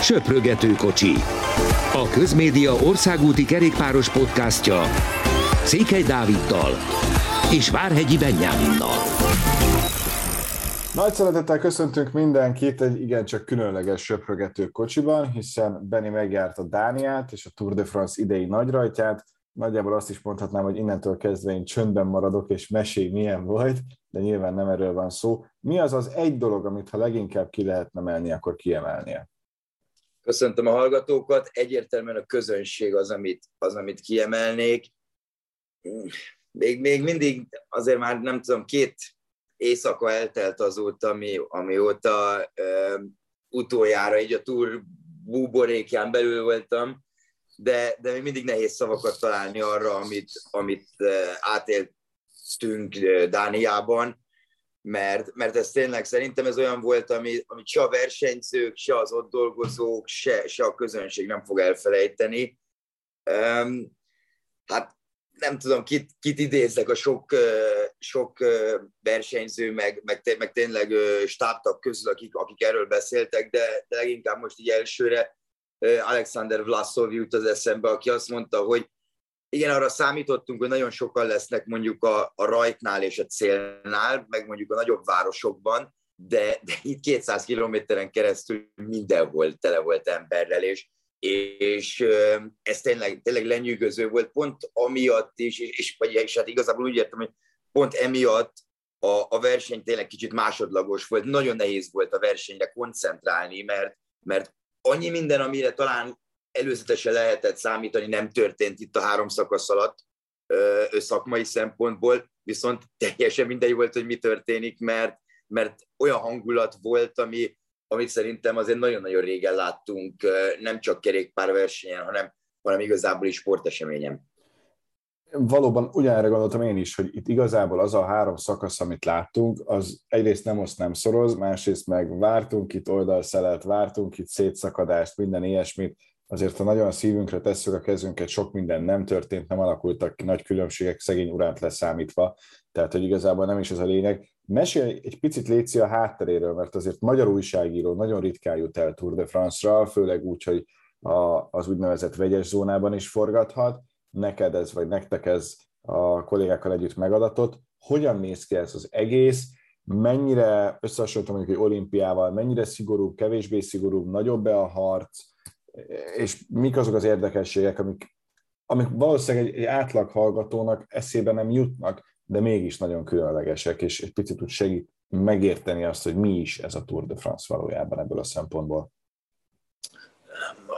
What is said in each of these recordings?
Söprögető kocsi. A Közmédia országúti kerékpáros podcastja Székely Dáviddal és Várhegyi Benyáminnal. Nagy szeretettel köszöntünk mindenkit egy igencsak különleges söprögető kocsiban, hiszen Benny megjárta Dániát és a Tour de France idei nagyrajtját. Nagyjából azt is mondhatnám, hogy innentől kezdve én csöndben maradok, és mesély milyen volt, de nyilván nem erről van szó. Mi az az egy dolog, amit ha leginkább ki lehetne menni, akkor kiemelnie? Köszöntöm a hallgatókat. Egyértelműen a közönség az, amit, az, amit kiemelnék. Még, még mindig azért már nem tudom, két éjszaka eltelt azóta, ami, amióta ö, utoljára így a túr búborékján belül voltam, de, de még mindig nehéz szavakat találni arra, amit, amit átéltünk Dániában, mert, mert ez tényleg szerintem ez olyan volt, ami, amit se a versenyzők, se az ott dolgozók, se, se a közönség nem fog elfelejteni. Um, hát nem tudom, kit, kit idézek a sok, sok versenyző, meg, meg, meg tényleg stábtak közül, akik, akik erről beszéltek, de, de leginkább most így elsőre Alexander Vlasov jut az eszembe, aki azt mondta, hogy igen, arra számítottunk, hogy nagyon sokan lesznek mondjuk a, a rajtnál és a célnál, meg mondjuk a nagyobb városokban, de, de itt 200 kilométeren keresztül mindenhol tele volt emberrel, és, és ez tényleg, tényleg lenyűgöző volt, pont amiatt is, és, és, és hát igazából úgy értem, hogy pont emiatt a, a verseny tényleg kicsit másodlagos volt, nagyon nehéz volt a versenyre koncentrálni, mert, mert annyi minden, amire talán előzetesen lehetett számítani, nem történt itt a három szakasz alatt szakmai szempontból, viszont teljesen mindegy volt, hogy mi történik, mert, mert olyan hangulat volt, ami, amit szerintem azért nagyon-nagyon régen láttunk, nem csak kerékpárversenyen, hanem, hanem igazából is sporteseményen. Valóban ugyanerre gondoltam én is, hogy itt igazából az a három szakasz, amit láttunk, az egyrészt nem oszt nem szoroz, másrészt meg vártunk itt oldalszelet, vártunk itt szétszakadást, minden ilyesmit, azért ha nagyon szívünkre tesszük a kezünket, sok minden nem történt, nem alakultak ki nagy különbségek szegény uránt leszámítva, tehát hogy igazából nem is ez a lényeg. Mesélj egy picit Léci a hátteréről, mert azért magyar újságíró nagyon ritkán jut el Tour de France-ra, főleg úgy, hogy a, az úgynevezett vegyes zónában is forgathat. Neked ez, vagy nektek ez a kollégákkal együtt megadatott. Hogyan néz ki ez az egész? Mennyire összehasonlítom mondjuk egy olimpiával, mennyire szigorúbb, kevésbé szigorúbb, nagyobb-e a harc? És mik azok az érdekességek, amik, amik valószínűleg egy, egy átlag hallgatónak eszébe nem jutnak, de mégis nagyon különlegesek, és egy picit úgy segít megérteni azt, hogy mi is ez a Tour de France valójában ebből a szempontból.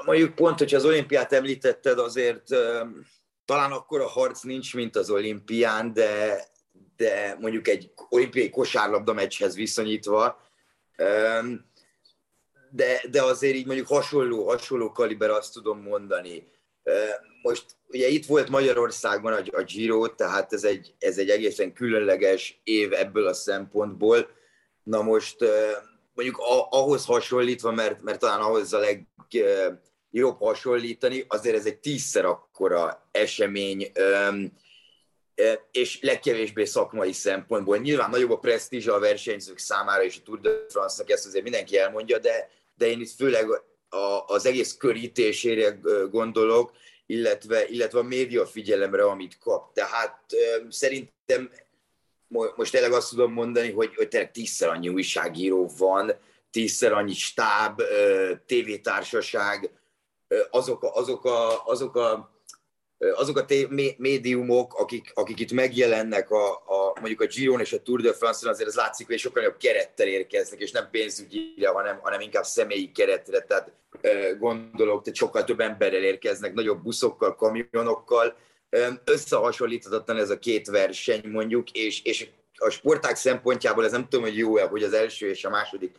Mondjuk pont, hogyha az olimpiát említetted, azért talán akkor a harc nincs, mint az olimpián, de, de mondjuk egy olimpiai kosárlabda meccshez viszonyítva, de, de azért így mondjuk hasonló, hasonló kaliber azt tudom mondani. Most ugye itt volt Magyarországban a, a Giro, tehát ez egy, ez egy egészen különleges év ebből a szempontból. Na most mondjuk ahhoz hasonlítva, mert, mert talán ahhoz a legjobb hasonlítani, azért ez egy tízszer akkora esemény, és legkevésbé szakmai szempontból. Nyilván nagyobb a presztízs a versenyzők számára, és a Tour de France-nak ezt azért mindenki elmondja, de, de én itt főleg a, az egész körítésére gondolok, illetve, illetve a média figyelemre, amit kap. Tehát szerintem most tényleg azt tudom mondani, hogy, hogy tényleg tízszer annyi újságíró van, tízszer annyi stáb, tévétársaság, azok, azok, a, azok a azok a médiumok, akik, akik itt megjelennek a, a, mondjuk a Giron és a Tour de France-on, azért az látszik, hogy sokkal jobb kerettel érkeznek, és nem pénzügyire, hanem, hanem inkább személyi keretre, tehát gondolok, tehát sokkal több emberrel érkeznek, nagyobb buszokkal, kamionokkal, összehasonlíthatatlan ez a két verseny mondjuk, és, és a sporták szempontjából ez nem tudom, hogy jó-e, hogy az első és a második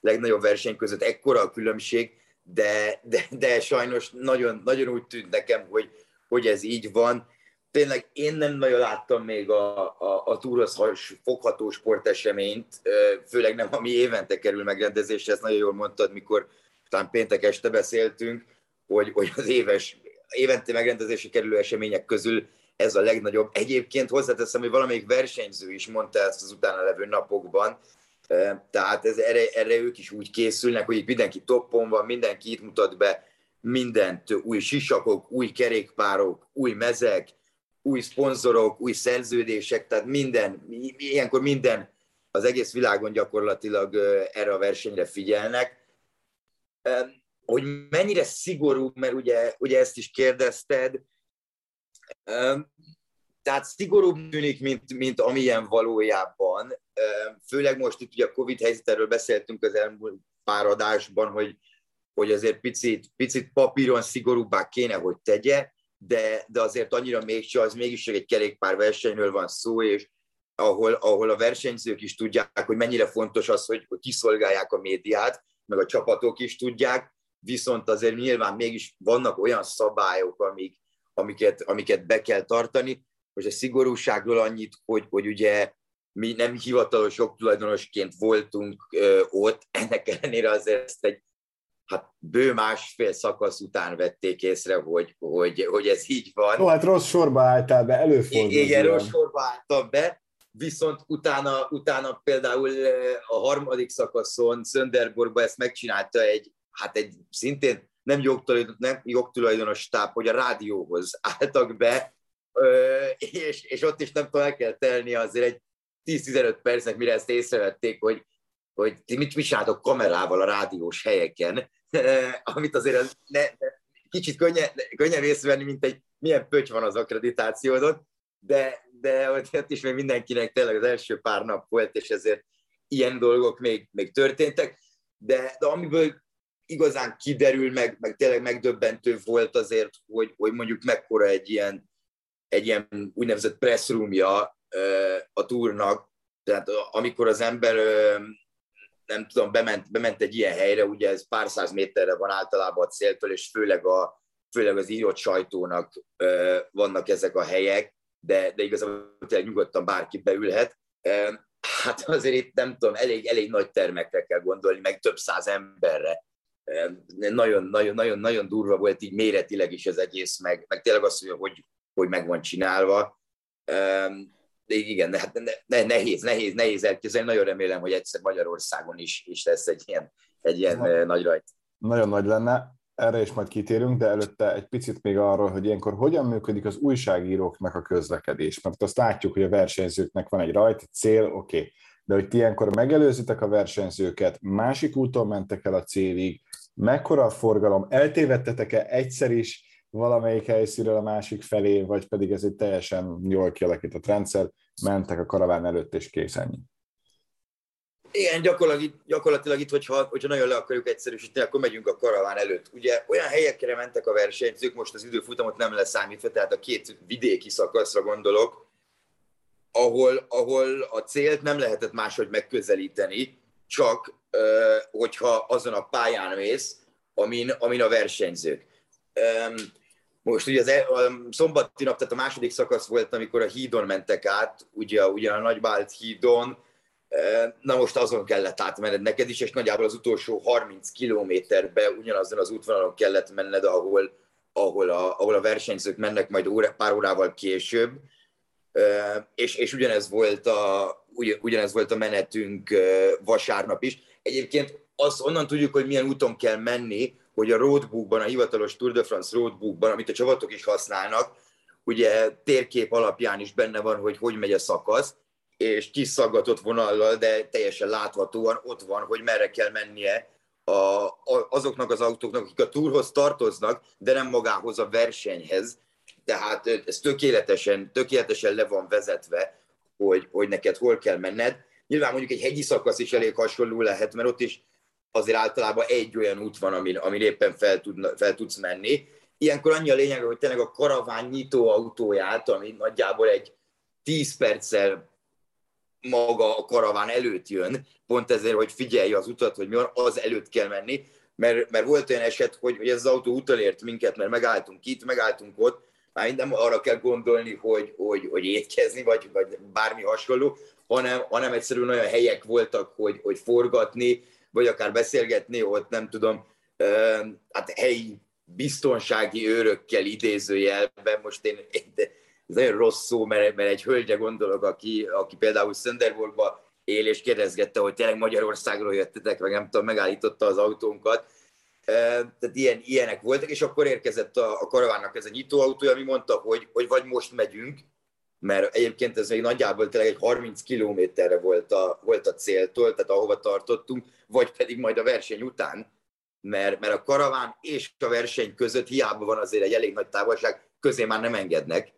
legnagyobb verseny között ekkora a különbség, de, de, de sajnos nagyon, nagyon úgy tűnt nekem, hogy, hogy ez így van. Tényleg én nem nagyon láttam még a, a, a túroz fogható sporteseményt, főleg nem, ami évente kerül megrendezésre, ezt nagyon jól mondtad, mikor talán péntek este beszéltünk, hogy, hogy az éves, évente megrendezésre kerülő események közül ez a legnagyobb. Egyébként hozzáteszem, hogy valamelyik versenyző is mondta ezt az utána levő napokban, Tehát ez, erre, erre ők is úgy készülnek, hogy itt mindenki toppon van, mindenki itt mutat be mindent, új sisakok, új kerékpárok, új mezek, új szponzorok, új szerződések, tehát minden, ilyenkor minden az egész világon gyakorlatilag erre a versenyre figyelnek. Hogy mennyire szigorú, mert ugye, ugye ezt is kérdezted, tehát szigorúbb tűnik, mint, mint amilyen valójában. Főleg most itt ugye a Covid helyzetéről beszéltünk az elmúlt pár adásban, hogy, hogy azért picit, picit papíron szigorúbbá kéne, hogy tegye, de, de azért annyira mégse, az mégis egy kerékpár versenyről van szó, és ahol, ahol a versenyzők is tudják, hogy mennyire fontos az, hogy, hogy kiszolgálják a médiát, meg a csapatok is tudják, viszont azért nyilván mégis vannak olyan szabályok, amik, amiket, amiket be kell tartani. Most a szigorúságról annyit, hogy, hogy ugye mi nem hivatalos jogtulajdonosként voltunk ö, ott, ennek ellenére azért ezt egy hát bő másfél szakasz után vették észre, hogy, hogy, hogy ez így van. No, hát rossz sorba álltál be, előfordul. Igen, rossz sorba álltam be, viszont utána, utána például a harmadik szakaszon Sönderborgban ezt megcsinálta egy, hát egy szintén nem jogtulajdonos, nem jogtulajdonos táp, hogy a rádióhoz álltak be, és, és ott is nem tudom, el kell telni azért egy 10-15 percnek, mire ezt észrevették, hogy, hogy ti mit csináltok kamerával a rádiós helyeken, amit azért ne, kicsit könnyen, könnyen észrevenni, mint egy milyen pöcs van az akkreditációdon, de, de ott is még mindenkinek tényleg az első pár nap volt, és ezért ilyen dolgok még, még történtek, de, de amiből igazán kiderül, meg, meg tényleg megdöbbentő volt azért, hogy, hogy mondjuk mekkora egy ilyen, egy ilyen úgynevezett pressroomja a túrnak, tehát amikor az ember nem tudom, bement, bement egy ilyen helyre, ugye ez pár száz méterre van általában a céltól, és főleg, a, főleg az írott sajtónak ö, vannak ezek a helyek, de, de igazából tényleg nyugodtan bárki beülhet. Ö, hát azért itt nem tudom, elég, elég nagy termekre kell gondolni, meg több száz emberre. Nagyon-nagyon-nagyon durva volt így méretileg is az egész, meg, meg tényleg mondja, hogy, hogy meg van csinálva de igen, hát ne, nehéz, nehéz, nehéz elképzelni. Nagyon remélem, hogy egyszer Magyarországon is, is lesz egy ilyen, egy ilyen Na, nagy rajt. Nagyon nagy lenne, erre is majd kitérünk, de előtte egy picit még arról, hogy ilyenkor hogyan működik az újságíróknak a közlekedés. Mert azt látjuk, hogy a versenyzőknek van egy rajt, egy cél, oké. Okay. De hogy ti ilyenkor megelőzitek a versenyzőket, másik úton mentek el a célig, mekkora a forgalom, eltévedtetek-e egyszer is, valamelyik helyszínről a másik felé, vagy pedig ez egy teljesen jól kialakított rendszer, mentek a karaván előtt, és kész ennyi. Igen, gyakorlatilag, gyakorlatilag itt, hogyha, hogyha nagyon le akarjuk egyszerűsíteni, akkor megyünk a karaván előtt. Ugye olyan helyekre mentek a versenyzők, most az időfutamot nem leszámítva, tehát a két vidéki szakaszra gondolok, ahol, ahol a célt nem lehetett máshogy megközelíteni, csak hogyha azon a pályán mész, amin, amin a versenyzők. Most ugye az, e, a szombati nap, tehát a második szakasz volt, amikor a hídon mentek át, ugye, ugye a Nagybált hídon, na most azon kellett átmenned neked is, és nagyjából az utolsó 30 kilométerbe ugyanazon az útvonalon kellett menned, ahol, ahol, a, ahol a versenyzők mennek majd óra, pár órával később, és, és ugyanez, volt a, ugyanez volt a menetünk vasárnap is. Egyébként azt onnan tudjuk, hogy milyen úton kell menni, hogy a roadbookban, a hivatalos Tour de France roadbookban, amit a csapatok is használnak, ugye térkép alapján is benne van, hogy hogy megy a szakasz, és kiszaggatott vonallal, de teljesen láthatóan ott van, hogy merre kell mennie a, a, azoknak az autóknak, akik a túrhoz tartoznak, de nem magához a versenyhez. Tehát ez tökéletesen, tökéletesen le van vezetve, hogy, hogy neked hol kell menned. Nyilván mondjuk egy hegyi szakasz is elég hasonló lehet, mert ott is azért általában egy olyan út van, amin, amin éppen fel, tud, fel tudsz menni. Ilyenkor annyi a lényeg, hogy tényleg a karaván nyitó autóját, ami nagyjából egy 10 perccel maga a karaván előtt jön, pont ezért, hogy figyelje az utat, hogy mi van, az előtt kell menni, mert, mert volt olyan eset, hogy, hogy ez az autó utalért minket, mert megálltunk itt, megálltunk ott, már nem arra kell gondolni, hogy, hogy, hogy étkezni, vagy, vagy bármi hasonló, hanem, hanem egyszerűen olyan helyek voltak, hogy, hogy forgatni, vagy akár beszélgetni ott, nem tudom, hát helyi biztonsági őrökkel idézőjelben, most én, ez nagyon rossz szó, mert, mert egy hölgyre gondolok, aki, aki például Sönderborgba él, és kérdezgette, hogy tényleg Magyarországról jöttetek, meg nem tudom, megállította az autónkat. Tehát ilyen, ilyenek voltak, és akkor érkezett a, a karavánnak ez a nyitóautója, ami mondta, hogy, hogy vagy most megyünk, mert egyébként ez még nagyjából tényleg egy 30 kilométerre volt a, volt a céltól, tehát ahova tartottunk, vagy pedig majd a verseny után, mert, mert a karaván és a verseny között hiába van azért egy elég nagy távolság, közé már nem engednek,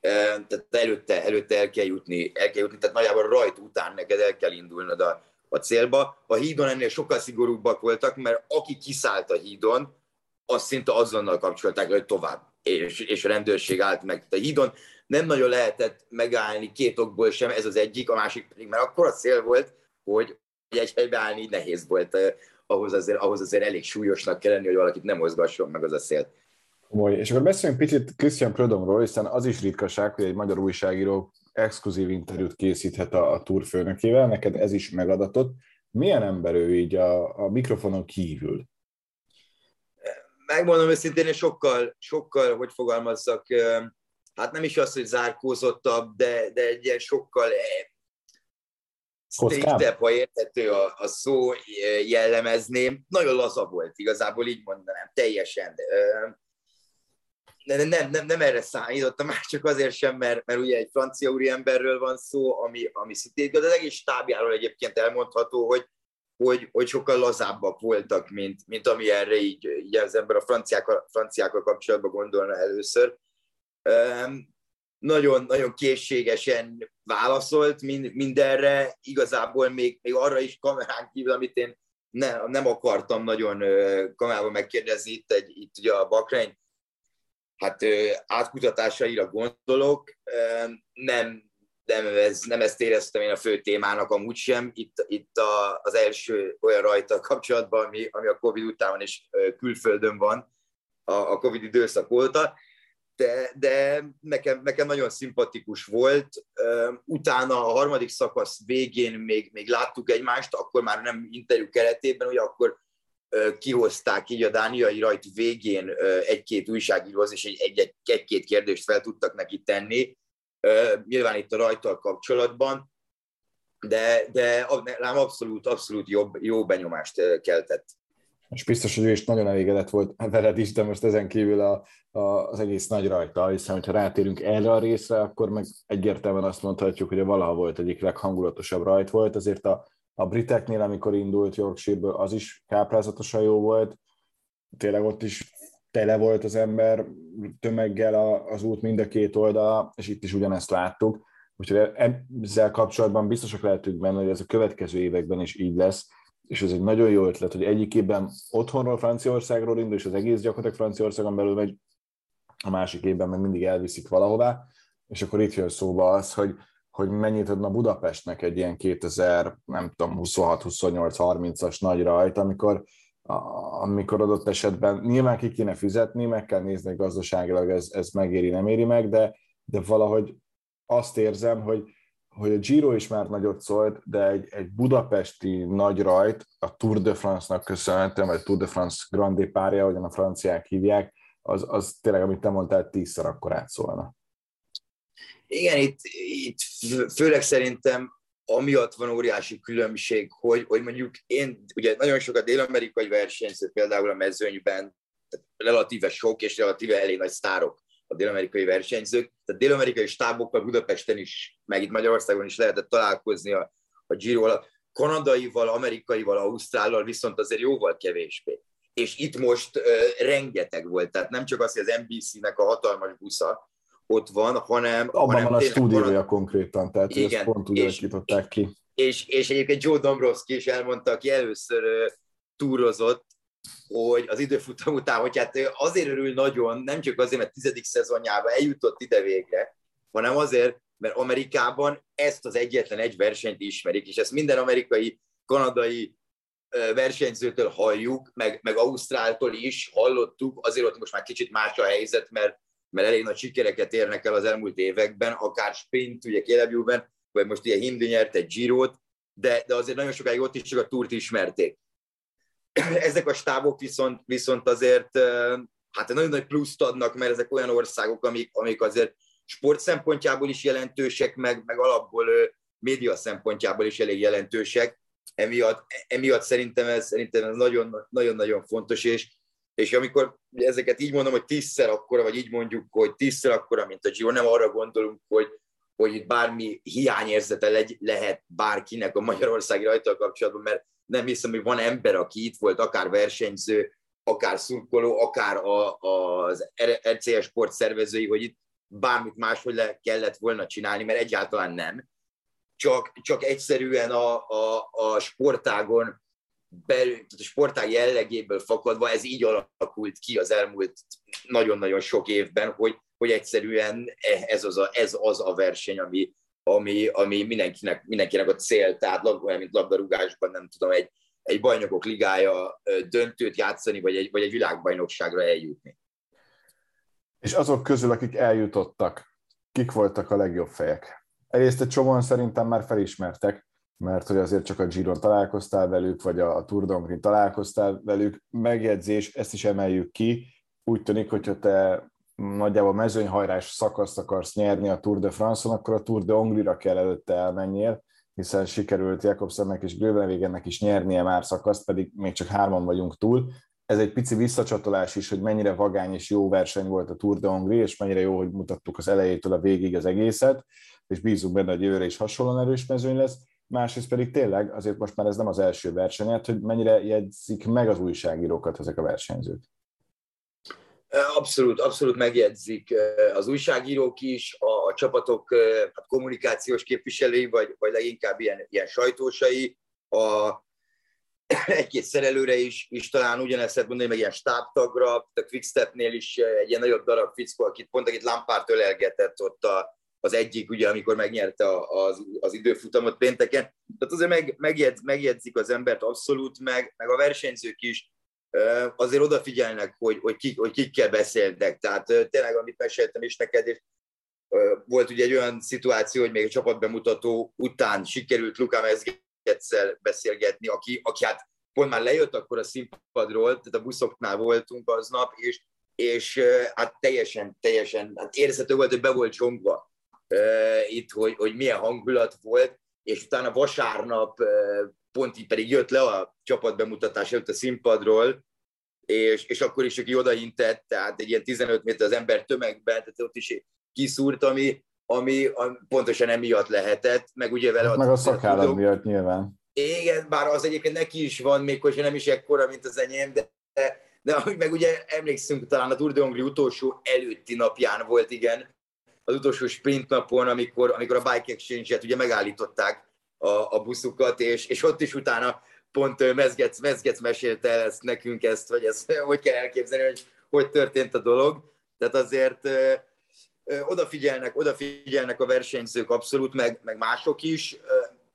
tehát előtte, előtte el, kell jutni, el kell jutni, tehát nagyjából rajt után neked el kell indulnod a, a célba. A hídon ennél sokkal szigorúbbak voltak, mert aki kiszállt a hídon, azt szinte azonnal kapcsolták, hogy tovább, és, és a rendőrség állt meg. A hídon nem nagyon lehetett megállni két okból sem, ez az egyik, a másik pedig, mert akkor a szél volt, hogy egy helybe állni nehéz volt, ahhoz azért, ahhoz azért elég súlyosnak kell lenni, hogy valakit nem mozgasson meg az a szél. Komoly. És akkor beszéljünk picit Christian Prödomról, hiszen az is ritkaság, hogy egy magyar újságíró exkluzív interjút készíthet a, a túr főnökével, neked ez is megadatott. Milyen ember ő így a, a mikrofonon kívül? Megmondom őszintén, én sokkal, sokkal, hogy fogalmazzak, hát nem is az, hogy zárkózottabb, de, de egy ilyen sokkal striktebb, ha érthető a, a szó, jellemezném. Nagyon laza volt, igazából így mondanám, teljesen nem, nem, nem, nem erre számítottam, már csak azért sem, mert, mert ugye egy francia úri emberről van szó, ami, ami szintén, de az egész stábjáról egyébként elmondható, hogy, hogy, hogy sokkal lazábbak voltak, mint, mint ami erre így, így az ember a franciákkal, franciákkal kapcsolatban gondolna először. Um, nagyon, nagyon készségesen válaszolt mind, mindenre, igazából még, még arra is kamerán kívül, amit én ne, nem akartam nagyon kamerában megkérdezni, itt, egy, itt ugye a Bakrein hát átkutatásaira gondolok, nem, nem, ez, nem ezt éreztem én a fő témának amúgy sem. Itt, itt a, az első olyan rajta kapcsolatban, ami, ami a Covid után is külföldön van, a, a Covid időszak óta, de, de nekem, nekem nagyon szimpatikus volt. Utána a harmadik szakasz végén még, még láttuk egymást, akkor már nem interjú keretében, ugye akkor kihozták így a dániai rajt végén egy-két újságíróhoz, és egy-két egy, kérdést fel tudtak neki tenni, nyilván itt a rajtal kapcsolatban, de, de rám abszolút, abszolút jobb, jó benyomást keltett. És biztos, hogy ő is nagyon elégedett volt veled is, de most ezen kívül a, a, az egész nagy rajta, hiszen hogyha rátérünk erre a részre, akkor meg egyértelműen azt mondhatjuk, hogy a valaha volt egyik leghangulatosabb rajt volt, azért a, a briteknél, amikor indult Yorkshire-ből, az is káprázatosan jó volt. Tényleg ott is tele volt az ember tömeggel az út mind a két oldala, és itt is ugyanezt láttuk. Úgyhogy ezzel kapcsolatban biztosak lehetünk benne, hogy ez a következő években is így lesz, és ez egy nagyon jó ötlet, hogy egyik otthonról Franciaországról indul, és az egész gyakorlatilag Franciaországon belül megy, a másik évben meg mindig elviszik valahová, és akkor itt jön szóba az, hogy hogy mennyit adna Budapestnek egy ilyen 2000, nem tudom, 26-28-30-as nagy rajt, amikor, amikor adott esetben nyilván ki kéne fizetni, meg kell nézni gazdaságilag ez, ez megéri, nem éri meg, de, de valahogy azt érzem, hogy, hogy a Giro is már nagyot szólt, de egy, egy budapesti nagy rajt, a Tour de France-nak köszönhetően, vagy Tour de France Grandi párja, ahogyan a franciák hívják, az, az tényleg, amit te mondtál, tízszer akkor átszólna. Igen, itt, itt főleg szerintem amiatt van óriási különbség, hogy, hogy mondjuk én, ugye nagyon sok a dél-amerikai versenyző, például a mezőnyben, relatíve sok és relatíve elég nagy sztárok a dél-amerikai versenyzők. Tehát dél-amerikai stábokkal Budapesten is, meg itt Magyarországon is lehetett találkozni a, a Giro-val. Kanadaival, amerikaival, ausztrállal viszont azért jóval kevésbé. És itt most uh, rengeteg volt, tehát nem csak az, hogy az NBC-nek a hatalmas busza, ott van, hanem... Abban hanem van a stúdiója van, konkrétan, tehát igen, ezt pont úgy alakították ki. És, és egyébként Joe Dombrowski is elmondta, aki először uh, túrozott, hogy az időfutam után, hogy hát azért örül nagyon, nem csak azért, mert tizedik szezonjában eljutott ide végre, hanem azért, mert Amerikában ezt az egyetlen egy versenyt ismerik, és ezt minden amerikai, kanadai versenyzőtől halljuk, meg, meg Ausztráltól is hallottuk, azért ott most már kicsit más a helyzet, mert mert elég nagy sikereket érnek el az elmúlt években, akár sprint, ugye Kélebjúben, vagy most ugye Hindi nyert egy Girot, de, de azért nagyon sokáig ott is csak a túrt ismerték. Ezek a stábok viszont, viszont azért hát nagyon nagy pluszt adnak, mert ezek olyan országok, amik, amik azért sport szempontjából is jelentősek, meg, meg alapból média szempontjából is elég jelentősek, emiatt, emiatt szerintem ez, szerintem ez nagyon, nagyon-nagyon fontos, és, és amikor ezeket így mondom, hogy tízszer akkora, vagy így mondjuk, hogy tízszer akkora, mint a Giro, nem arra gondolunk, hogy, hogy bármi hiányérzete legy, lehet bárkinek a Magyarországi rajta kapcsolatban, mert nem hiszem, hogy van ember, aki itt volt, akár versenyző, akár szurkoló, akár a, az RCS sport szervezői, hogy itt bármit máshogy le kellett volna csinálni, mert egyáltalán nem. Csak, csak egyszerűen a, a, a sportágon belül, tehát a sportág jellegéből fakadva ez így alakult ki az elmúlt nagyon-nagyon sok évben, hogy, hogy egyszerűen ez az a, ez az a verseny, ami, ami, ami mindenkinek, mindenkinek a cél, tehát olyan, mint labdarúgásban, nem tudom, egy, egy bajnokok ligája döntőt játszani, vagy egy, vagy egy világbajnokságra eljutni. És azok közül, akik eljutottak, kik voltak a legjobb fejek? Egyrészt egy csomóan szerintem már felismertek, mert hogy azért csak a Giron találkoztál velük, vagy a Tour de találkoztál velük. Megjegyzés, ezt is emeljük ki. Úgy tűnik, hogyha te nagyjából mezőnyhajrás szakaszt akarsz nyerni a Tour de France-on, akkor a Tour de Hongrie-ra kell előtte elmenjél, hiszen sikerült Jakobsennek és Grövenwegennek is nyernie már szakaszt, pedig még csak hárman vagyunk túl. Ez egy pici visszacsatolás is, hogy mennyire vagány és jó verseny volt a Tour de Hongrie, és mennyire jó, hogy mutattuk az elejétől a végig az egészet, és bízunk benne, hogy jövőre is hasonlóan erős mezőny lesz. Másrészt pedig tényleg, azért most már ez nem az első versenyet, hogy mennyire jegyzik meg az újságírókat ezek a versenyzők. Abszolút, abszolút megjegyzik az újságírók is, a, a csapatok hát kommunikációs képviselői, vagy, vagy leginkább ilyen, ilyen sajtósai, a, egy-két szerelőre is, is talán ugyanezt lehet mondani, meg ilyen stábtagra, a Quickstepnél is egy ilyen nagyobb darab fickó, akit pont akit Lampárt ölelgetett ott a, az egyik, ugye, amikor megnyerte az, az időfutamot pénteken. Tehát azért meg, megjegyz, megjegyzik az embert abszolút, meg, meg a versenyzők is, azért odafigyelnek, hogy, hogy, kik, hogy kikkel beszéltek. Tehát tényleg, amit meséltem is neked, és volt ugye egy olyan szituáció, hogy még a csapatbemutató után sikerült Luka Mezgetszel beszélgetni, aki, aki hát pont már lejött akkor a színpadról, tehát a buszoknál voltunk aznap, és, és hát teljesen, teljesen hát érezhető volt, hogy be volt csongva itt, hogy, hogy milyen hangulat volt, és utána vasárnap pont így pedig jött le a csapatbemutatás előtt a színpadról, és, és akkor is, aki odaintett, tehát egy ilyen 15 méter az ember tömegben, tehát ott is kiszúrt, ami, ami pontosan emiatt lehetett, meg ugye vele... Hát meg a szakállat miatt nyilván. Igen, bár az egyébként neki is van, még hogyha nem is ekkora, mint az enyém, de, de, de meg ugye emlékszünk, talán a Tour de Hongrie utolsó előtti napján volt, igen, az utolsó sprint napon, amikor, amikor a Bike Exchange-et ugye megállították a, a buszukat, és, és ott is utána pont Mezgec, Mezgec mesélte el ezt nekünk ezt, hogy ezt hogy kell elképzelni, hogy hogy történt a dolog. Tehát azért odafigyelnek, odafigyelnek a versenyzők abszolút, meg, meg mások is,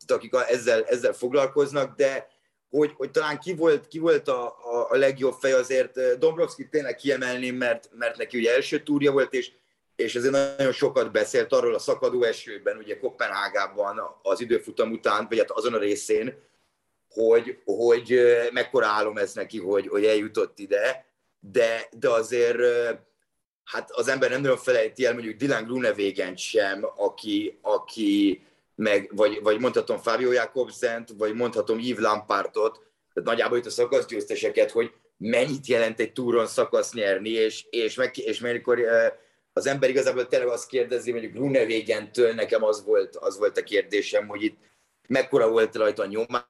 ö, akik ezzel, ezzel foglalkoznak, de hogy, hogy talán ki volt, ki volt a, a, a legjobb fej, azért Dombrovski tényleg kiemelném, mert, mert neki ugye első túrja volt, és és ezért nagyon sokat beszélt arról a szakadó esőben, ugye Kopenhágában az időfutam után, vagy hát azon a részén, hogy, hogy mekkora álom ez neki, hogy, hogy eljutott ide, de, de azért hát az ember nem nagyon felejti el mondjuk Dylan Grunewegen sem, aki, aki meg, vagy, vagy mondhatom Fabio Jakobsent, vagy mondhatom Yves Lampartot, tehát nagyjából itt a szakaszgyőzteseket, hogy mennyit jelent egy túron szakasz nyerni, és, és, meg, és amikor az ember igazából tényleg azt kérdezi, hogy Grunewegen-től nekem az volt, az volt a kérdésem, hogy itt mekkora volt rajta a nyomás,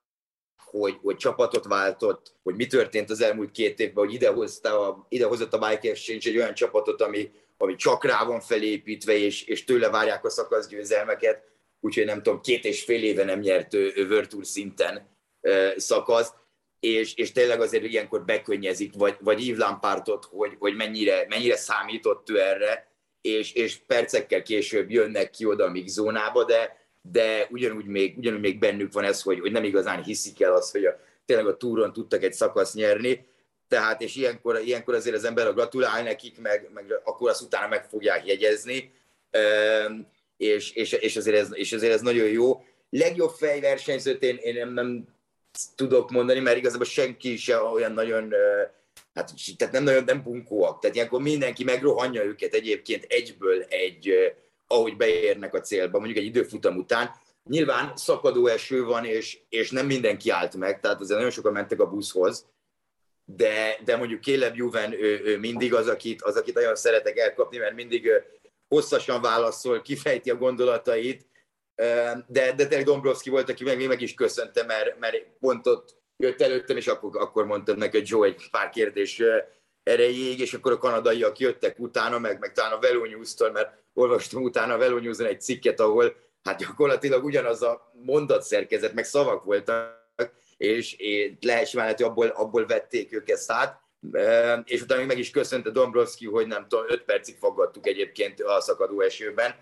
hogy, hogy csapatot váltott, hogy mi történt az elmúlt két évben, hogy idehozta a, idehozott a Bike Exchange egy olyan csapatot, ami, ami csak rá van felépítve, és, és tőle várják a szakaszgyőzelmeket, úgyhogy nem tudom, két és fél éve nem nyert World Tour szinten szakasz, és, és tényleg azért ilyenkor bekönyezik, vagy, vagy Yves hogy, hogy mennyire, mennyire számított ő erre, és, és percekkel később jönnek ki oda a zónába, de, de ugyanúgy még, ugyanúgy még bennük van ez, hogy, hogy nem igazán hiszik el azt, hogy a, tényleg a túron tudtak egy szakasz nyerni, tehát és ilyenkor, ilyenkor azért az ember gratulál nekik, meg, meg akkor azt utána meg fogják jegyezni, és, és, és, azért ez, és azért ez nagyon jó. Legjobb fejversenyzőt én, én nem, nem tudok mondani, mert igazából senki se olyan nagyon hát tehát nem nagyon nem bunkóak. Tehát ilyenkor mindenki megrohanja őket egyébként egyből egy, ahogy beérnek a célba, mondjuk egy időfutam után, Nyilván szakadó eső van, és, és nem mindenki állt meg, tehát azért nagyon sokan mentek a buszhoz, de, de mondjuk Caleb Juven ő, ő mindig az akit, az, akit nagyon szeretek elkapni, mert mindig hosszasan válaszol, kifejti a gondolatait, de, de tényleg Dombrovski volt, aki meg, meg is köszönte, mert, mert pont ott jött előttem, és akkor, akkor mondtam neki, hogy Joe egy pár kérdés erejéig, és akkor a kanadaiak jöttek utána, meg, meg talán a Velo News-tól, mert olvastam utána a Velo news egy cikket, ahol hát gyakorlatilag ugyanaz a mondatszerkezet, meg szavak voltak, és, és lehet hogy abból, abból vették őket át, és utána még meg is köszönte Dombrovski, hogy nem tudom, öt percig faggattuk egyébként a szakadó esőben.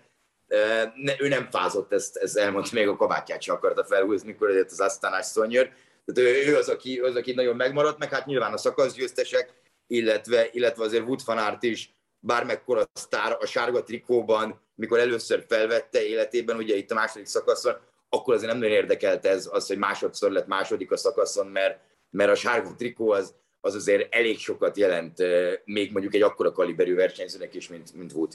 Ne, ő nem fázott, ezt, ezt elmondta, még a kabátját sem akarta felhúzni, mikor jött az Asztánás Szonyer. Tehát ő, ő az, aki, az, aki nagyon megmaradt, meg hát nyilván a szakaszgyőztesek, illetve, illetve azért Wood van Aert is, bármekkora sztár a sárga trikóban, mikor először felvette életében, ugye itt a második szakaszon, akkor azért nem nagyon érdekelt ez az, hogy másodszor lett második a szakaszon, mert, mert a sárga trikó az, az azért elég sokat jelent, még mondjuk egy akkora kaliberű versenyzőnek is, mint, mint Wood.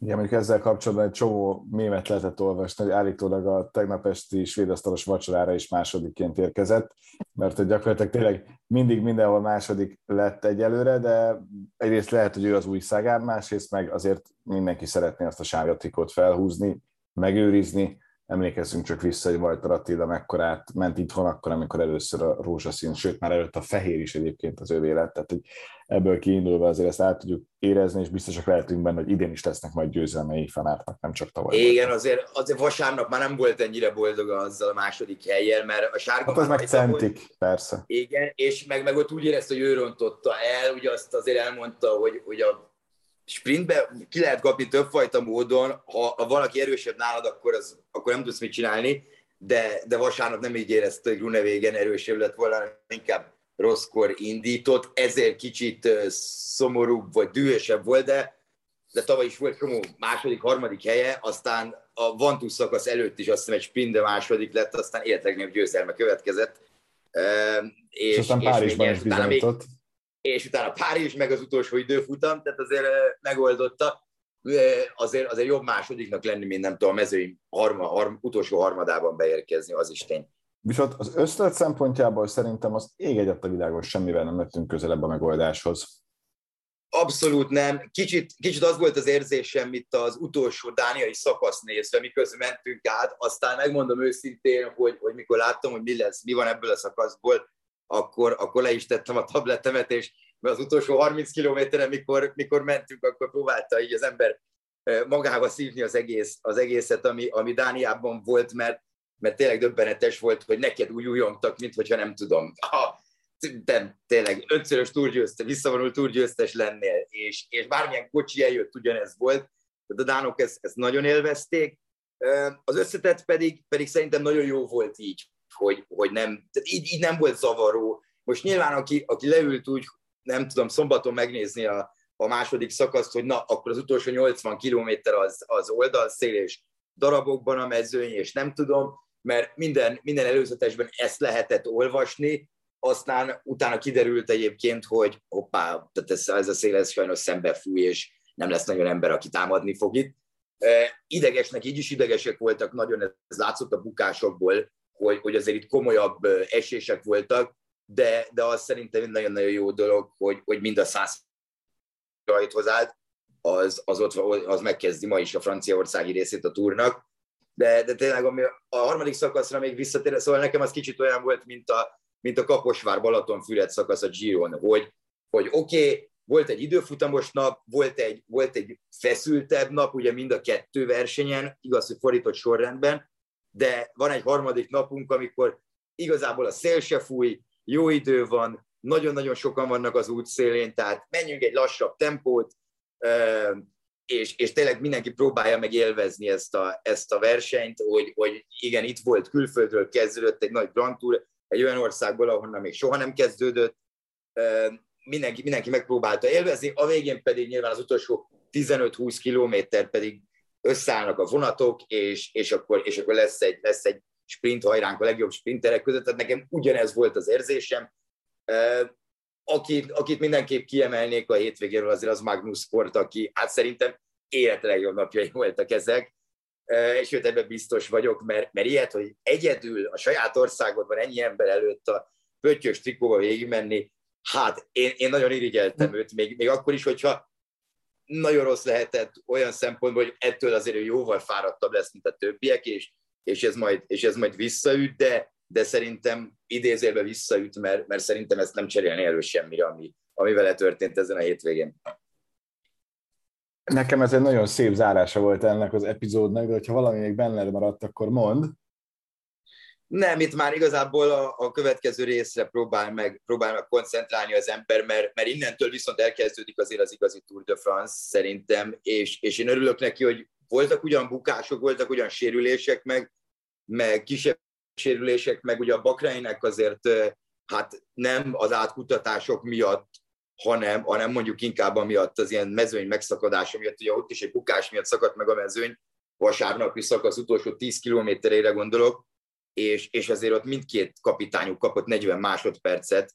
Igen, mondjuk ezzel kapcsolatban egy csomó mémet lehetett olvasni, hogy állítólag a tegnap esti svédasztalos vacsorára is másodikként érkezett, mert hogy gyakorlatilag tényleg mindig mindenhol második lett egyelőre, de egyrészt lehet, hogy ő az új szagár, másrészt meg azért mindenki szeretné azt a sárga trikót felhúzni, megőrizni, Emlékezzünk csak vissza, hogy Walter Attila mekkorát ment itthon akkor, amikor először a rózsaszín, sőt már előtt a fehér is egyébként az övé lett, tehát hogy ebből kiindulva azért ezt át tudjuk érezni, és biztosak lehetünk benne, hogy idén is lesznek majd győzelmei fanártnak, nem csak tavaly. Igen, azért, azért vasárnap már nem volt ennyire boldog azzal a második helyen, mert a sárga... Hát az meg centik, volt, persze. Igen, és meg, meg ott úgy érezte, hogy ő rontotta el, ugye azt azért elmondta, hogy, hogy a sprintbe ki lehet kapni többfajta módon, ha, ha valaki erősebb nálad, akkor, az, akkor nem tudsz mit csinálni, de, de vasárnap nem így érezte, hogy Grunewagen erősebb lett volna, inkább rosszkor indított, ezért kicsit szomorúbb vagy dühösebb volt, de, de tavaly is volt csomó második, harmadik helye, aztán a Vantus szakasz előtt is azt hiszem egy sprint második lett, aztán életlegnagyobb győzelme következett. És, és aztán Párizsban is bizonyított és utána Párizs, meg az utolsó időfutam, tehát azért megoldotta. Azért, azért jobb másodiknak lenni, mint nem tudom, a mezői harma, harm, utolsó harmadában beérkezni, az is tény. Viszont az összlet szempontjából szerintem az ég egyet a világon semmivel nem lettünk közelebb a megoldáshoz. Abszolút nem. Kicsit, kicsit az volt az érzésem itt az utolsó dániai szakasz nézve, miközben mentünk át, aztán megmondom őszintén, hogy, hogy mikor láttam, hogy mi lesz, mi van ebből a szakaszból, akkor, akkor le is tettem a tabletemet, és az utolsó 30 kilométeren, mikor, mikor mentünk, akkor próbálta így az ember magába szívni az, egész, az egészet, ami, ami Dániában volt, mert, mert tényleg döbbenetes volt, hogy neked úgy újongtak, mint hogyha nem tudom. Ha, nem, tényleg ötszörös túrgyőzte, visszavonult túrgyőztes lennél, és, és bármilyen kocsi eljött, ugyanez volt. Tehát a dánok ezt, ezt nagyon élvezték. Az összetett pedig, pedig szerintem nagyon jó volt így, hogy, hogy nem, tehát így, így nem volt zavaró. Most nyilván, aki, aki leült úgy, nem tudom, szombaton megnézni a, a második szakaszt, hogy na, akkor az utolsó 80 kilométer az, az oldalszél, és darabokban a mezőny, és nem tudom, mert minden, minden előzetesben ezt lehetett olvasni, aztán utána kiderült egyébként, hogy hoppá, tehát ez, ez a szél ez sajnos szembe és nem lesz nagyon ember, aki támadni fog itt. Idegesnek, így is idegesek voltak, nagyon ez látszott a bukásokból, hogy, hogy azért itt komolyabb esések voltak, de, de az szerintem nagyon-nagyon jó dolog, hogy, hogy mind a száz rajthoz állt, az, az, ott, az megkezdi ma is a franciaországi részét a túrnak. De, de tényleg ami a harmadik szakaszra még visszatér, szóval nekem az kicsit olyan volt, mint a, mint a Kaposvár Balatonfüred szakasz a Giron, hogy, hogy oké, okay, volt egy időfutamos nap, volt egy, volt egy feszültebb nap, ugye mind a kettő versenyen, igaz, hogy fordított sorrendben, de van egy harmadik napunk, amikor igazából a szél se fúj, jó idő van, nagyon-nagyon sokan vannak az útszélén, tehát menjünk egy lassabb tempót, és, és tényleg mindenki próbálja meg élvezni ezt a, ezt a versenyt, hogy, hogy igen, itt volt külföldről kezdődött egy nagy Grand Tour, egy olyan országból, ahonnan még soha nem kezdődött, mindenki, mindenki megpróbálta élvezni, a végén pedig nyilván az utolsó 15-20 kilométer pedig összeállnak a vonatok, és, és, akkor, és akkor lesz egy, lesz egy sprint hajránk a legjobb sprinterek között, tehát nekem ugyanez volt az érzésem. Akit, akit mindenképp kiemelnék a hétvégéről, azért az Magnus Sport, aki hát szerintem élete legjobb napjai voltak ezek. és őt ebben biztos vagyok, mert, mert ilyet, hogy egyedül a saját országodban ennyi ember előtt a pöttyös trikóba végigmenni, hát én, én nagyon irigyeltem őt, még, még akkor is, hogyha nagyon rossz lehetett olyan szempontból, hogy ettől azért jóval fáradtabb lesz, mint a többiek, és, és, ez, majd, és ez majd visszaüt, de, de szerintem idézőjelben visszaüt, mert, mert szerintem ezt nem cserélni elő semmire, ami, ami vele történt ezen a hétvégén. Nekem ez egy nagyon szép zárása volt ennek az epizódnak, de hogyha valami még benned maradt, akkor mond. Nem, itt már igazából a, a következő részre próbál meg, próbál meg koncentrálni az ember, mert, mert innentől viszont elkezdődik azért az igazi Tour de France szerintem, és, és én örülök neki, hogy voltak ugyan bukások, voltak ugyan sérülések, meg, meg kisebb sérülések, meg ugye a Bakrainek azért hát nem az átkutatások miatt, hanem, hanem mondjuk inkább amiatt az ilyen mezőny megszakadása miatt, ugye ott is egy bukás miatt szakadt meg a mezőny, vasárnapi szakasz utolsó 10 kilométerére gondolok, és, és azért ott mindkét kapitányuk kapott 40 másodpercet,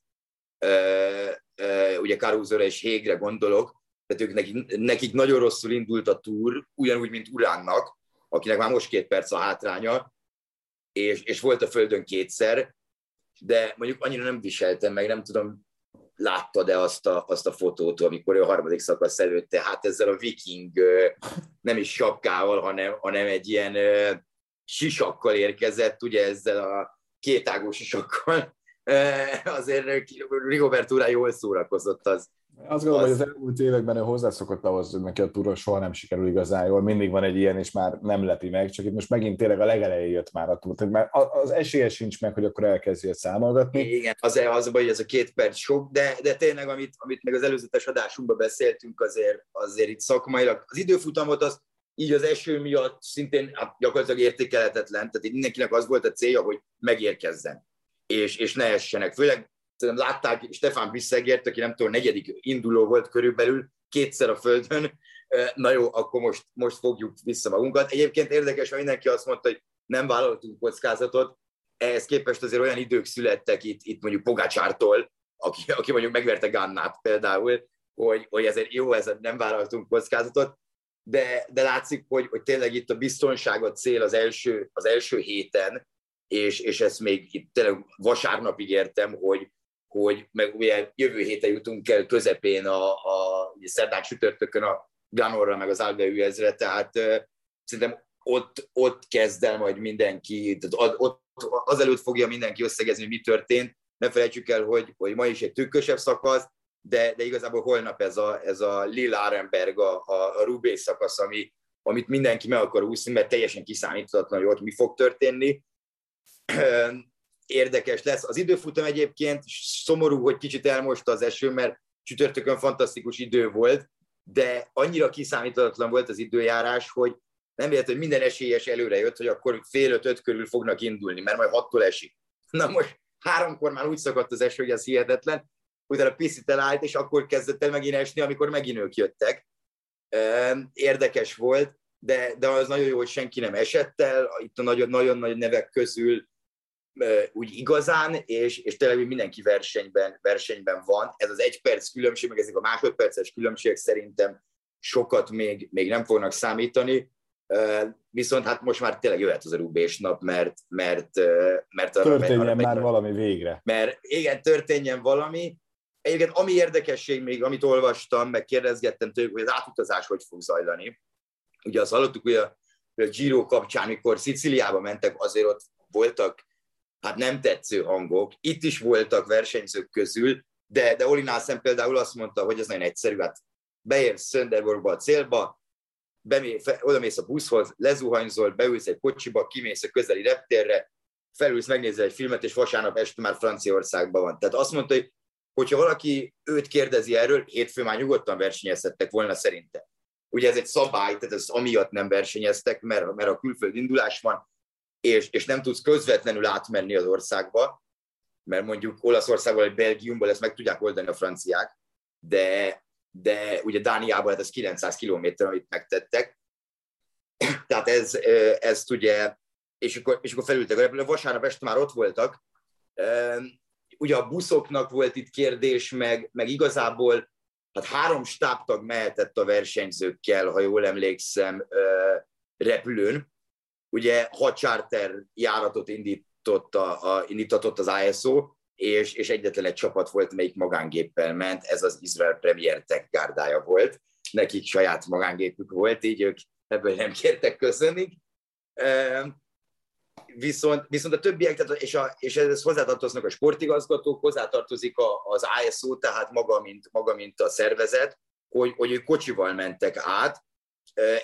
ugye Caruso-ra és Hégre gondolok, tehát ők nekik, nekik nagyon rosszul indult a túr, ugyanúgy, mint Uránnak, akinek már most két perc a hátránya, és, és volt a földön kétszer, de mondjuk annyira nem viseltem meg, nem tudom, láttad-e azt a, azt a fotót, amikor ő a harmadik szakasz előtte, hát ezzel a viking nem is sapkával, hanem, hanem egy ilyen sisakkal érkezett, ugye ezzel a kétágú sisakkal, azért Rigobert Urán jól szórakozott az, azt gondolom, az... hogy az elmúlt években ő hozzászokott ahhoz, hogy neki a túra soha nem sikerül igazán jól, mindig van egy ilyen, és már nem lepi meg, csak itt most megint tényleg a legelején jött már a túr. Tehát már az esélye sincs meg, hogy akkor elkezdje számolgatni. Igen, az, az baj, hogy ez a két perc sok, de, de tényleg, amit, amit meg az előzetes adásunkban beszéltünk, azért, azért itt szakmailag, az időfutamot az így az eső miatt szintén hát gyakorlatilag értékelhetetlen, tehát mindenkinek az volt a célja, hogy megérkezzen, és, és ne essenek. Főleg szerintem látták Stefán Bissegért, aki nem tudom, negyedik induló volt körülbelül, kétszer a földön, na jó, akkor most, most fogjuk vissza magunkat. Egyébként érdekes, hogy mindenki azt mondta, hogy nem vállaltunk kockázatot, ehhez képest azért olyan idők születtek itt, itt mondjuk Pogácsártól, aki, aki mondjuk megverte Gannát például, hogy, hogy ezért jó, ez nem vállaltunk kockázatot, de, de látszik, hogy, hogy tényleg itt a biztonság a cél az első, az első héten, és, és ezt még itt tényleg vasárnapig értem, hogy, hogy meg ugye jövő héten jutunk el közepén a, a szerdán csütörtökön a Ganorra, meg az Albeu ezre, tehát uh, szerintem ott, ott kezd el majd mindenki, tehát ott, azelőtt fogja mindenki összegezni, hogy mi történt. Ne felejtsük el, hogy, hogy ma is egy tükkösebb szakasz, de, de igazából holnap ez a, ez a Lille Arenberg, a, a, a Rubé szakasz, ami, amit mindenki meg akar úszni, mert teljesen kiszámíthatatlan, hogy ott mi fog történni érdekes lesz. Az időfutam egyébként szomorú, hogy kicsit elmosta az eső, mert csütörtökön fantasztikus idő volt, de annyira kiszámíthatatlan volt az időjárás, hogy nem lehet, hogy minden esélyes előre jött, hogy akkor fél öt-öt körül fognak indulni, mert majd hattól esik. Na most háromkor már úgy szakadt az eső, hogy ez hihetetlen, utána piszit elállt, és akkor kezdett el megint esni, amikor megint ők jöttek. Érdekes volt, de, de az nagyon jó, hogy senki nem esett el, itt a nagyon, nagyon nagy nevek közül úgy igazán, és, és tényleg mindenki versenyben, versenyben van. Ez az egy perc különbség, meg ezek a másodperces különbségek szerintem sokat még, még nem fognak számítani, viszont hát most már tényleg jöhet az a rubés nap, mert, mert, mert arra, történjen arra, már valami végre. Mert igen, történjen valami. Egyébként ami érdekesség még, amit olvastam, meg kérdezgettem tőlük, hogy az átutazás hogy fog zajlani. Ugye azt hallottuk, hogy a, a Giro kapcsán, mikor Sziciliába mentek, azért ott voltak hát nem tetsző hangok. Itt is voltak versenyzők közül, de, de Oli Nászem például azt mondta, hogy ez nagyon egyszerű, hát beérsz Sönderborgba a célba, bemé, fe, a buszhoz, lezuhanyzol, beülsz egy kocsiba, kimész a közeli reptérre, felülsz, megnézel egy filmet, és vasárnap este már Franciaországban van. Tehát azt mondta, hogy hogyha valaki őt kérdezi erről, hétfő már nyugodtan versenyezhettek volna szerinte. Ugye ez egy szabály, tehát ez amiatt nem versenyeztek, mert, mert a külföld indulás van, és, és nem tudsz közvetlenül átmenni az országba, mert mondjuk Olaszországból vagy Belgiumból ezt meg tudják oldani a franciák, de, de ugye Dániában hát ez 900 kilométer, amit megtettek. Tehát ez, ezt ugye, és akkor, és akkor felültek a repülő, vasárnap este már ott voltak. Ugye a buszoknak volt itt kérdés, meg, meg igazából hát három stábtag mehetett a versenyzőkkel, ha jól emlékszem, repülőn, ugye hat charter járatot indított, a, a, indítatott az ISO, és, és egyetlen egy csapat volt, melyik magángéppel ment, ez az Israel Premier Tech gárdája volt. Nekik saját magángépük volt, így ők ebből nem kértek köszönni. Viszont, viszont a többiek, tehát, és, a, és ez hozzátartoznak a sportigazgatók, hozzátartozik a, az ISO, tehát maga mint, maga, mint a szervezet, hogy, hogy kocsival mentek át,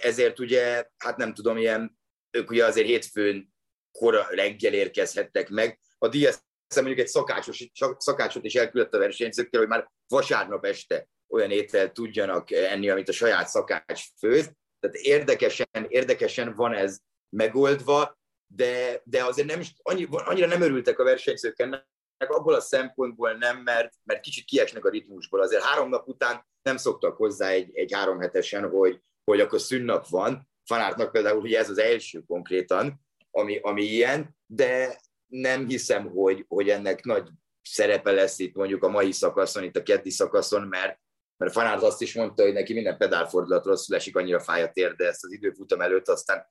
ezért ugye, hát nem tudom, ilyen, ők ugye azért hétfőn kora reggel érkezhettek meg. A DSM mondjuk egy szakácsos, szakácsot is elküldött a versenyzőkkel, hogy már vasárnap este olyan ételt tudjanak enni, amit a saját szakács főz. Tehát érdekesen, érdekesen van ez megoldva, de, de azért nem is, annyi, annyira nem örültek a versenyzők ennek, abból a szempontból nem, mert, mert kicsit kiesnek a ritmusból. Azért három nap után nem szoktak hozzá egy, egy három hetesen, hogy, hogy akkor szünnap van. Fanártnak például, hogy ez az első konkrétan, ami, ami ilyen, de nem hiszem, hogy, hogy ennek nagy szerepe lesz itt mondjuk a mai szakaszon, itt a keddi szakaszon, mert, mert Fanárt azt is mondta, hogy neki minden pedálfordulat rosszul esik, annyira fáj a térde ezt az időfutam előtt, aztán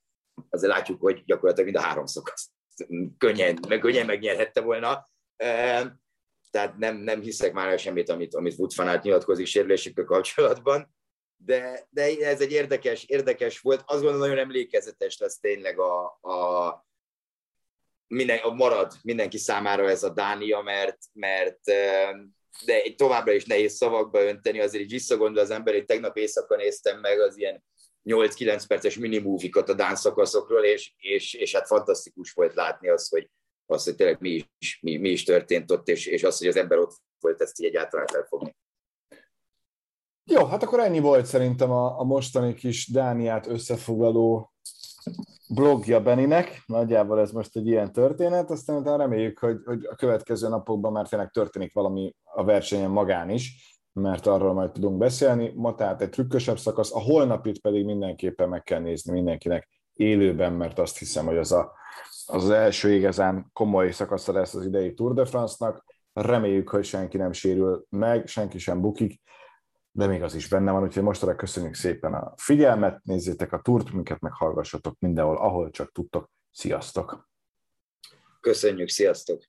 azért látjuk, hogy gyakorlatilag mind a három szakasz könnyen, meg könnyen megnyerhette volna. Tehát nem, nem hiszek már semmit, amit, amit Wood Fanát nyilatkozik sérülésekkel kapcsolatban, de, de ez egy érdekes, érdekes volt. Azt gondolom, nagyon emlékezetes lesz tényleg a, a, minden, a marad mindenki számára ez a Dánia, mert, mert de továbbra is nehéz szavakba önteni, azért így visszagondol az ember, hogy tegnap éjszaka néztem meg az ilyen 8-9 perces minimúvikat a Dán szakaszokról, és, és, és hát fantasztikus volt látni azt, hogy, azt, hogy tényleg mi is, mi, mi is történt ott, és, és az, hogy az ember ott volt, ezt így egyáltalán felfogni. Jó, hát akkor ennyi volt szerintem a, a mostani kis Dániát összefoglaló blogja Beninek, nagyjából ez most egy ilyen történet, aztán utána reméljük, hogy, hogy a következő napokban már tényleg történik valami a versenyen magán is, mert arról majd tudunk beszélni. Ma tehát egy trükkösebb szakasz, a holnapit pedig mindenképpen meg kell nézni mindenkinek élőben, mert azt hiszem, hogy az a, az, az első igazán komoly szakasza lesz az idei Tour de France-nak. Reméljük, hogy senki nem sérül meg, senki sem bukik, de még az is benne van, úgyhogy mostanra köszönjük szépen a figyelmet, nézzétek a túrt, minket meghallgassatok mindenhol, ahol csak tudtok. Sziasztok! Köszönjük, sziasztok!